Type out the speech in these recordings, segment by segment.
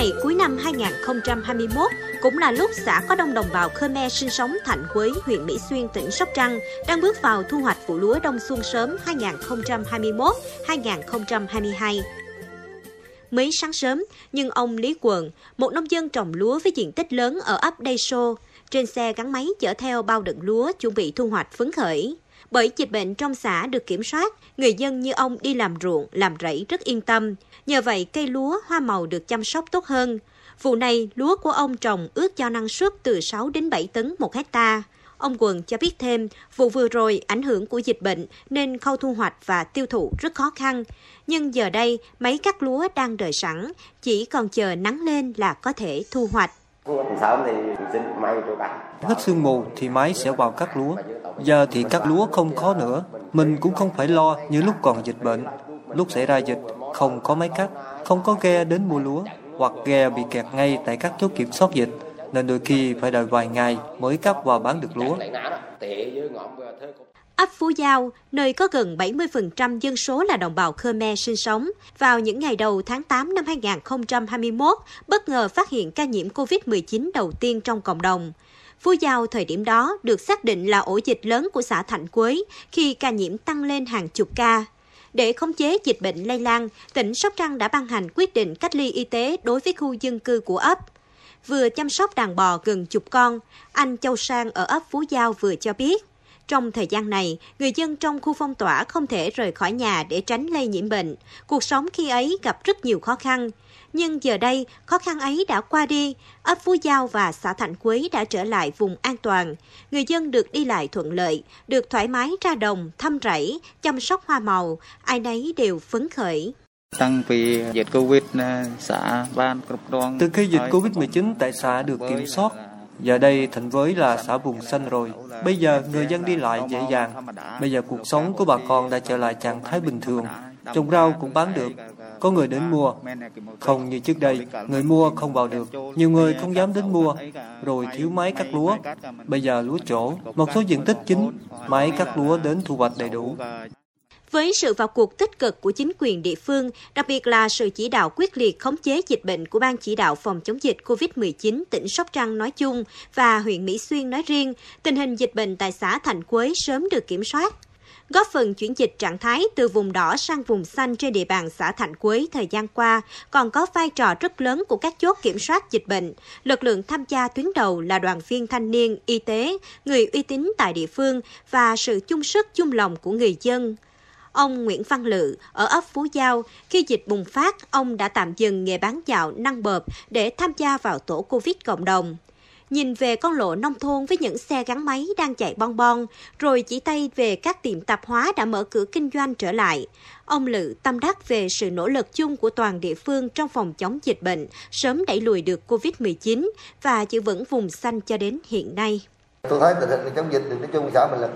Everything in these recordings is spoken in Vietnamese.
ngày cuối năm 2021 cũng là lúc xã có đông đồng bào Khmer sinh sống Thạnh Quế, huyện Mỹ Xuyên, tỉnh Sóc Trăng đang bước vào thu hoạch vụ lúa đông xuân sớm 2021-2022. Mới sáng sớm, nhưng ông Lý Quận, một nông dân trồng lúa với diện tích lớn ở ấp Đây Sô, trên xe gắn máy chở theo bao đựng lúa chuẩn bị thu hoạch phấn khởi. Bởi dịch bệnh trong xã được kiểm soát, người dân như ông đi làm ruộng, làm rẫy rất yên tâm. Nhờ vậy cây lúa hoa màu được chăm sóc tốt hơn. Vụ này, lúa của ông trồng ước cho năng suất từ 6 đến 7 tấn một hecta. Ông Quần cho biết thêm, vụ vừa rồi ảnh hưởng của dịch bệnh nên khâu thu hoạch và tiêu thụ rất khó khăn. Nhưng giờ đây, máy cắt lúa đang đợi sẵn, chỉ còn chờ nắng lên là có thể thu hoạch. Sớm thì xin may cho cắt. Hết sương mù thì máy sẽ vào cắt lúa. Giờ thì cắt lúa không khó nữa. Mình cũng không phải lo như lúc còn dịch bệnh. Lúc xảy ra dịch, không có máy cắt, không có ghe đến mua lúa, hoặc ghe bị kẹt ngay tại các chốt kiểm soát dịch, nên đôi khi phải đợi vài ngày mới cắt và bán được lúa. Ấp Phú Giao, nơi có gần 70% dân số là đồng bào Khmer sinh sống, vào những ngày đầu tháng 8 năm 2021, bất ngờ phát hiện ca nhiễm COVID-19 đầu tiên trong cộng đồng. Phú Giao thời điểm đó được xác định là ổ dịch lớn của xã Thạnh Quế khi ca nhiễm tăng lên hàng chục ca. Để khống chế dịch bệnh lây lan, tỉnh Sóc Trăng đã ban hành quyết định cách ly y tế đối với khu dân cư của ấp. Vừa chăm sóc đàn bò gần chục con, anh Châu Sang ở ấp Phú Giao vừa cho biết, trong thời gian này, người dân trong khu phong tỏa không thể rời khỏi nhà để tránh lây nhiễm bệnh. Cuộc sống khi ấy gặp rất nhiều khó khăn. Nhưng giờ đây, khó khăn ấy đã qua đi, ấp Phú Giao và xã Thạnh Quế đã trở lại vùng an toàn. Người dân được đi lại thuận lợi, được thoải mái ra đồng, thăm rẫy, chăm sóc hoa màu, ai nấy đều phấn khởi. Tăng vì dịch Covid xã ban Từ khi dịch Covid-19 tại xã được kiểm soát, Giờ đây thành Với là xã vùng xanh rồi. Bây giờ người dân đi lại dễ dàng. Bây giờ cuộc sống của bà con đã trở lại trạng thái bình thường. Trồng rau cũng bán được. Có người đến mua. Không như trước đây, người mua không vào được. Nhiều người không dám đến mua. Rồi thiếu máy cắt lúa. Bây giờ lúa chỗ. Một số diện tích chính, máy cắt lúa đến thu hoạch đầy đủ. Với sự vào cuộc tích cực của chính quyền địa phương, đặc biệt là sự chỉ đạo quyết liệt khống chế dịch bệnh của Ban chỉ đạo phòng chống dịch COVID-19 tỉnh Sóc Trăng nói chung và huyện Mỹ Xuyên nói riêng, tình hình dịch bệnh tại xã Thạnh Quế sớm được kiểm soát góp phần chuyển dịch trạng thái từ vùng đỏ sang vùng xanh trên địa bàn xã Thạnh Quế thời gian qua, còn có vai trò rất lớn của các chốt kiểm soát dịch bệnh. Lực lượng tham gia tuyến đầu là đoàn viên thanh niên, y tế, người uy tín tại địa phương và sự chung sức chung lòng của người dân. Ông Nguyễn Văn Lự ở ấp Phú Giao, khi dịch bùng phát, ông đã tạm dừng nghề bán dạo năng bợp để tham gia vào tổ Covid cộng đồng. Nhìn về con lộ nông thôn với những xe gắn máy đang chạy bon bon, rồi chỉ tay về các tiệm tạp hóa đã mở cửa kinh doanh trở lại. Ông Lự tâm đắc về sự nỗ lực chung của toàn địa phương trong phòng chống dịch bệnh, sớm đẩy lùi được Covid-19 và giữ vững vùng xanh cho đến hiện nay. Tôi thấy tình hình chống dịch thì nói chung xã mình là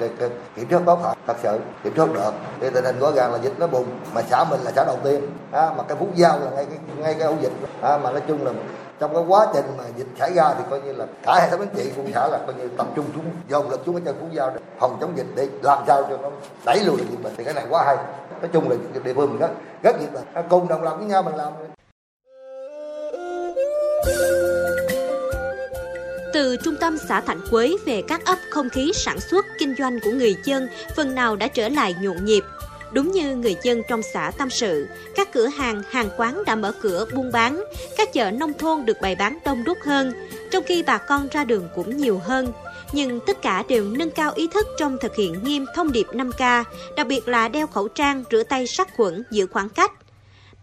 kiểm soát tốt thật, thật sự kiểm soát được. Thì tình hình rõ ràng là dịch nó bùng, mà xã mình là xã đầu tiên, à, mà cái phú giao là ngay cái ngay cái ổ dịch, à, mà nói chung là trong cái quá trình mà dịch xảy ra thì coi như là cả hệ thống chính trị của xã là coi như tập trung xuống dồn lực xuống cái trên phú giao để phòng chống dịch để làm sao cho nó đẩy lùi được dịch bệnh. Thì cái này quá hay. Nói chung là địa phương mình rất rất nhiệt tình. À, cùng đồng lòng với nhau mình làm từ trung tâm xã Thạnh Quế về các ấp không khí sản xuất kinh doanh của người dân phần nào đã trở lại nhộn nhịp. Đúng như người dân trong xã tâm sự, các cửa hàng, hàng quán đã mở cửa buôn bán, các chợ nông thôn được bày bán đông đúc hơn, trong khi bà con ra đường cũng nhiều hơn. Nhưng tất cả đều nâng cao ý thức trong thực hiện nghiêm thông điệp 5K, đặc biệt là đeo khẩu trang, rửa tay sát khuẩn, giữ khoảng cách.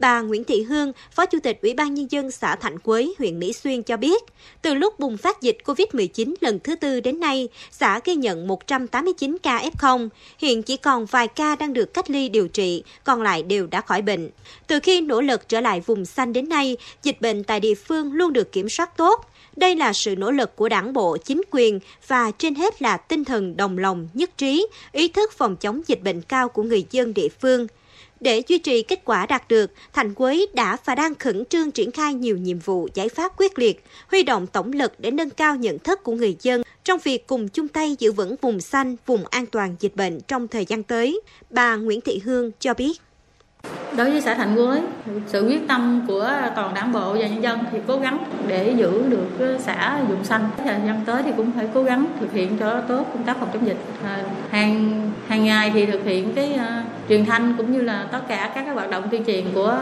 Bà Nguyễn Thị Hương, Phó Chủ tịch Ủy ban Nhân dân xã Thạnh Quế, huyện Mỹ Xuyên cho biết, từ lúc bùng phát dịch COVID-19 lần thứ tư đến nay, xã ghi nhận 189 ca F0, hiện chỉ còn vài ca đang được cách ly điều trị, còn lại đều đã khỏi bệnh. Từ khi nỗ lực trở lại vùng xanh đến nay, dịch bệnh tại địa phương luôn được kiểm soát tốt. Đây là sự nỗ lực của đảng bộ, chính quyền và trên hết là tinh thần đồng lòng, nhất trí, ý thức phòng chống dịch bệnh cao của người dân địa phương. Để duy trì kết quả đạt được, Thành Quế đã và đang khẩn trương triển khai nhiều nhiệm vụ giải pháp quyết liệt, huy động tổng lực để nâng cao nhận thức của người dân trong việc cùng chung tay giữ vững vùng xanh, vùng an toàn dịch bệnh trong thời gian tới. Bà Nguyễn Thị Hương cho biết đối với xã Thạnh Quới sự quyết tâm của toàn đảng bộ và nhân dân thì cố gắng để giữ được xã vùng xanh. Thời gian tới thì cũng phải cố gắng thực hiện cho tốt công tác phòng chống dịch. À, hàng hàng ngày thì thực hiện cái uh, truyền thanh cũng như là tất cả các cái hoạt động tuyên truyền của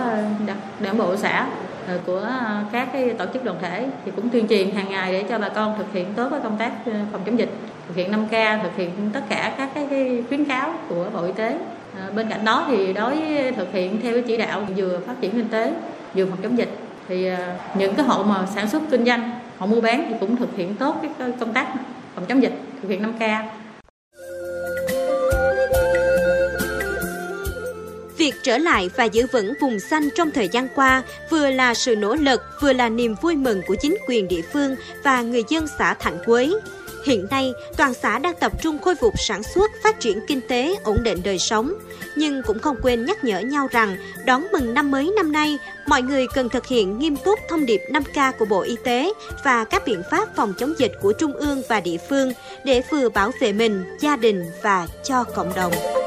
đảng bộ xã à, của các cái tổ chức đoàn thể thì cũng tuyên truyền hàng ngày để cho bà con thực hiện tốt cái công tác phòng chống dịch thực hiện 5K thực hiện tất cả các cái, cái khuyến cáo của Bộ Y tế. À, bên cạnh đó thì đối thực hiện theo cái chỉ đạo vừa phát triển kinh tế vừa phòng chống dịch thì à, những cái hộ mà sản xuất kinh doanh hộ mua bán thì cũng thực hiện tốt cái công tác phòng chống dịch thực hiện 5K Việc trở lại và giữ vững vùng xanh trong thời gian qua vừa là sự nỗ lực, vừa là niềm vui mừng của chính quyền địa phương và người dân xã Thạnh Quế. Hiện nay, toàn xã đang tập trung khôi phục sản xuất, phát triển kinh tế, ổn định đời sống. Nhưng cũng không quên nhắc nhở nhau rằng, đón mừng năm mới năm nay, mọi người cần thực hiện nghiêm túc thông điệp 5K của Bộ Y tế và các biện pháp phòng chống dịch của Trung ương và địa phương để vừa bảo vệ mình, gia đình và cho cộng đồng.